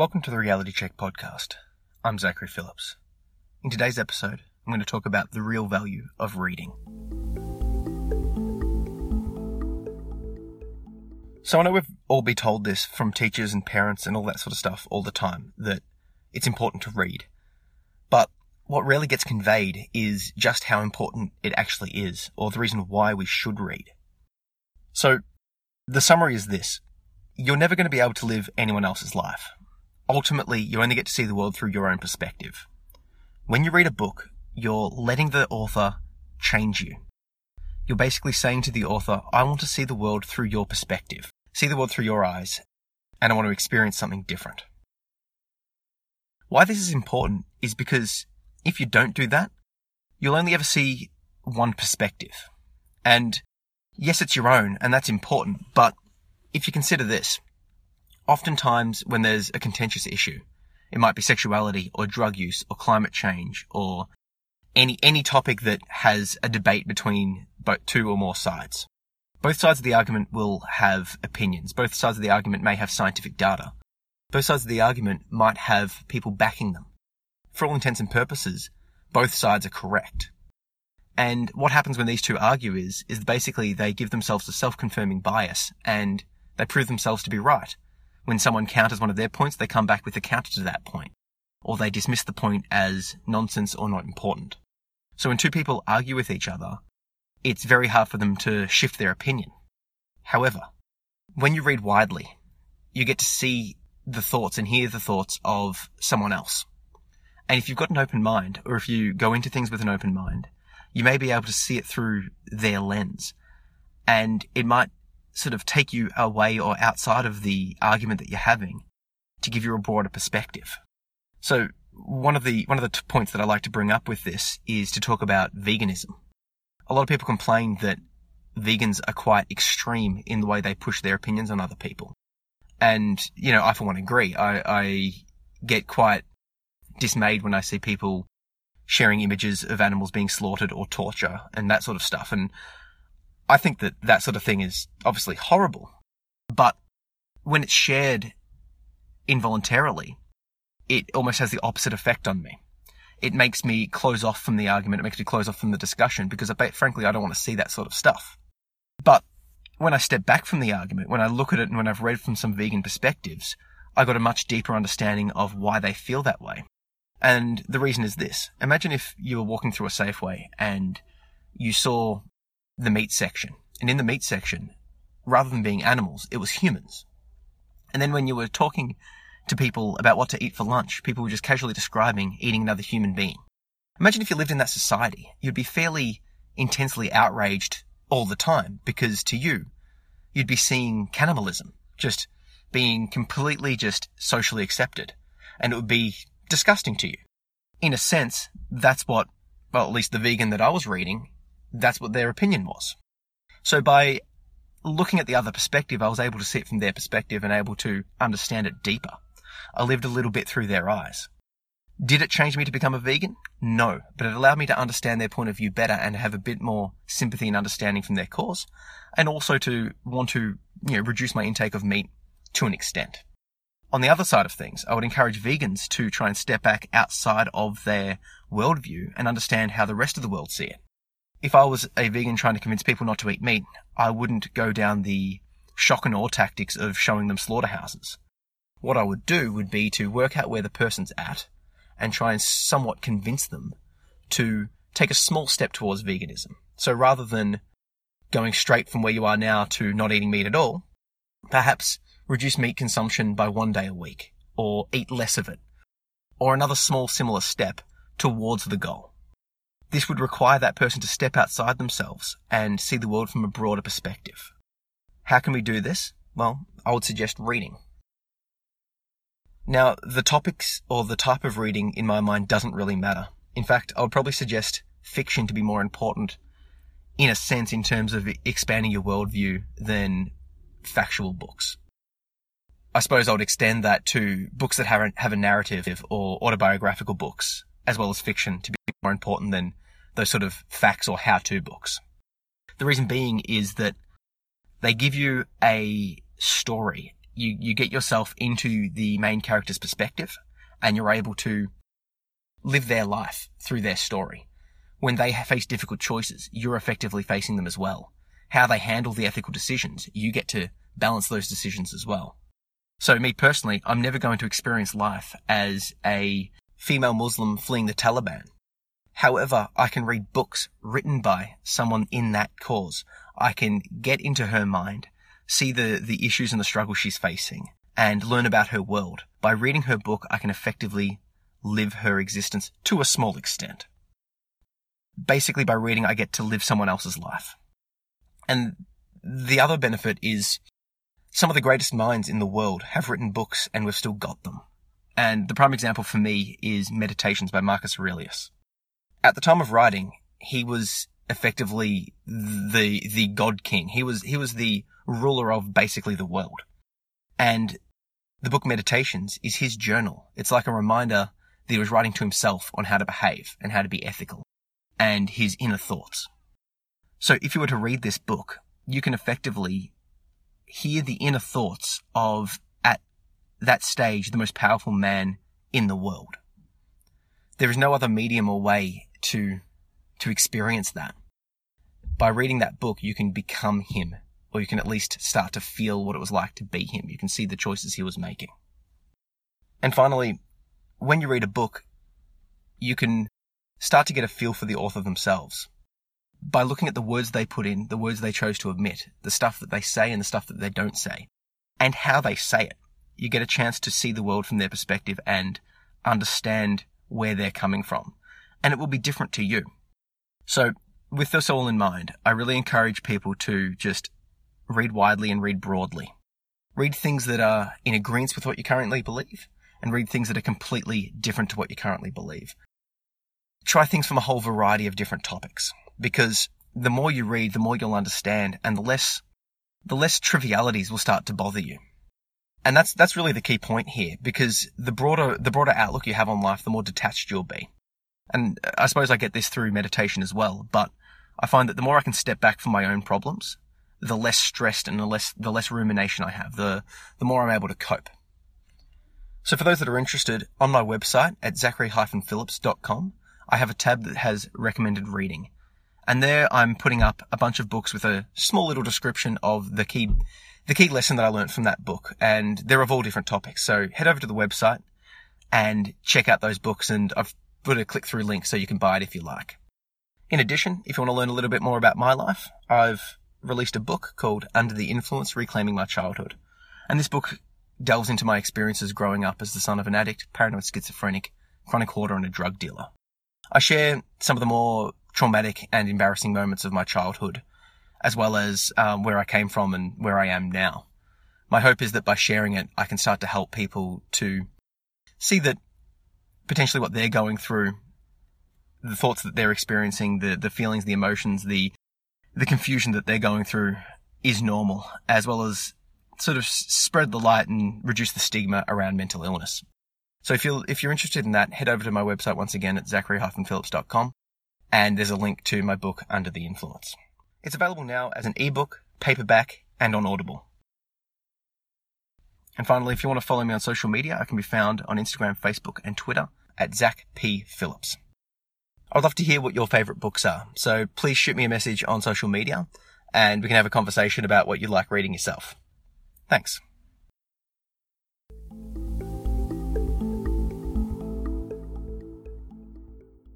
Welcome to the Reality Check podcast. I'm Zachary Phillips. In today's episode, I'm going to talk about the real value of reading. So I know we've all been told this from teachers and parents and all that sort of stuff all the time that it's important to read. But what rarely gets conveyed is just how important it actually is, or the reason why we should read. So, the summary is this. You're never going to be able to live anyone else's life ultimately you only get to see the world through your own perspective. When you read a book, you're letting the author change you. You're basically saying to the author, I want to see the world through your perspective, see the world through your eyes, and I want to experience something different. Why this is important is because if you don't do that, you'll only ever see one perspective. And yes, it's your own, and that's important, but if you consider this, oftentimes when there's a contentious issue, it might be sexuality or drug use or climate change or any, any topic that has a debate between both two or more sides. Both sides of the argument will have opinions. Both sides of the argument may have scientific data. Both sides of the argument might have people backing them. For all intents and purposes, both sides are correct. And what happens when these two argue is, is basically they give themselves a self-confirming bias and they prove themselves to be right. When someone counters one of their points, they come back with a counter to that point, or they dismiss the point as nonsense or not important. So when two people argue with each other, it's very hard for them to shift their opinion. However, when you read widely, you get to see the thoughts and hear the thoughts of someone else. And if you've got an open mind, or if you go into things with an open mind, you may be able to see it through their lens. And it might sort of take you away or outside of the argument that you're having to give you a broader perspective. So one of the one of the t- points that I like to bring up with this is to talk about veganism. A lot of people complain that vegans are quite extreme in the way they push their opinions on other people. And, you know, I for one agree. I, I get quite dismayed when I see people sharing images of animals being slaughtered or torture and that sort of stuff. And I think that that sort of thing is obviously horrible, but when it's shared involuntarily, it almost has the opposite effect on me. It makes me close off from the argument. It makes me close off from the discussion because, I, frankly, I don't want to see that sort of stuff. But when I step back from the argument, when I look at it and when I've read from some vegan perspectives, I got a much deeper understanding of why they feel that way. And the reason is this. Imagine if you were walking through a Safeway and you saw the meat section. And in the meat section, rather than being animals, it was humans. And then when you were talking to people about what to eat for lunch, people were just casually describing eating another human being. Imagine if you lived in that society. You'd be fairly intensely outraged all the time because to you, you'd be seeing cannibalism just being completely just socially accepted. And it would be disgusting to you. In a sense, that's what, well, at least the vegan that I was reading that's what their opinion was. So by looking at the other perspective, I was able to see it from their perspective and able to understand it deeper. I lived a little bit through their eyes. Did it change me to become a vegan? No, but it allowed me to understand their point of view better and have a bit more sympathy and understanding from their cause, and also to want to, you know, reduce my intake of meat to an extent. On the other side of things, I would encourage vegans to try and step back outside of their worldview and understand how the rest of the world see it if I was a vegan trying to convince people not to eat meat, I wouldn't go down the shock and awe tactics of showing them slaughterhouses. What I would do would be to work out where the person's at and try and somewhat convince them to take a small step towards veganism. So rather than going straight from where you are now to not eating meat at all, perhaps reduce meat consumption by one day a week or eat less of it or another small similar step towards the goal. This would require that person to step outside themselves and see the world from a broader perspective. How can we do this? Well, I would suggest reading. Now, the topics or the type of reading in my mind doesn't really matter. In fact, I would probably suggest fiction to be more important in a sense in terms of expanding your worldview than factual books. I suppose I would extend that to books that have a, narrative or autobiographical books, as well as fiction, to be more important than those sort of facts or how-to books. The reason being is that they give you a story. You, you get yourself into the main character's perspective and you're able to live their life through their story. When they face difficult choices, you're effectively facing them as well. How they handle the ethical decisions, you get to balance those decisions as well. So me personally, I'm never going to experience life as a female Muslim fleeing the Taliban. However, I can read books written by someone in that cause. I can get into her mind, see the, the issues and the struggles she's facing, and learn about her world. By reading her book, I can effectively live her existence to a small extent. Basically, by reading, I get to live someone else's life. And the other benefit is some of the greatest minds in the world have written books and we've still got them. And the prime example for me is Meditations by Marcus Aurelius. At the time of writing, he was effectively the, the God King. He was, he was the ruler of basically the world. And the book Meditations is his journal. It's like a reminder that he was writing to himself on how to behave and how to be ethical and his inner thoughts. So if you were to read this book, you can effectively hear the inner thoughts of, at that stage, the most powerful man in the world. There is no other medium or way to, to experience that. By reading that book, you can become him, or you can at least start to feel what it was like to be him. You can see the choices he was making. And finally, when you read a book, you can start to get a feel for the author themselves by looking at the words they put in, the words they chose to omit, the stuff that they say and the stuff that they don't say, and how they say it. You get a chance to see the world from their perspective and understand where they're coming from. And it will be different to you. So, with this all in mind, I really encourage people to just read widely and read broadly. Read things that are in agreement with what you currently believe and read things that are completely different to what you currently believe. Try things from a whole variety of different topics because the more you read, the more you'll understand and the less, the less trivialities will start to bother you. And that's, that's really the key point here because the broader, the broader outlook you have on life, the more detached you'll be. And I suppose I get this through meditation as well, but I find that the more I can step back from my own problems, the less stressed and the less, the less rumination I have, the, the more I'm able to cope. So for those that are interested, on my website at zachary-phillips.com, I have a tab that has recommended reading. And there I'm putting up a bunch of books with a small little description of the key, the key lesson that I learned from that book. And they're of all different topics. So head over to the website and check out those books. And I've put a click through link so you can buy it if you like. In addition, if you want to learn a little bit more about my life, I've released a book called Under the Influence Reclaiming My Childhood. And this book delves into my experiences growing up as the son of an addict, paranoid schizophrenic, chronic hoarder, and a drug dealer. I share some of the more traumatic and embarrassing moments of my childhood, as well as um, where I came from and where I am now. My hope is that by sharing it, I can start to help people to see that potentially what they're going through, the thoughts that they're experiencing, the, the feelings, the emotions, the, the confusion that they're going through is normal, as well as sort of spread the light and reduce the stigma around mental illness. So if you're, if you're interested in that, head over to my website once again at zachary-phillips.com and there's a link to my book Under the Influence. It's available now as an ebook, paperback, and on Audible. And finally, if you want to follow me on social media, I can be found on Instagram, Facebook, and Twitter at Zach P. Phillips. I'd love to hear what your favorite books are, so please shoot me a message on social media and we can have a conversation about what you like reading yourself. Thanks.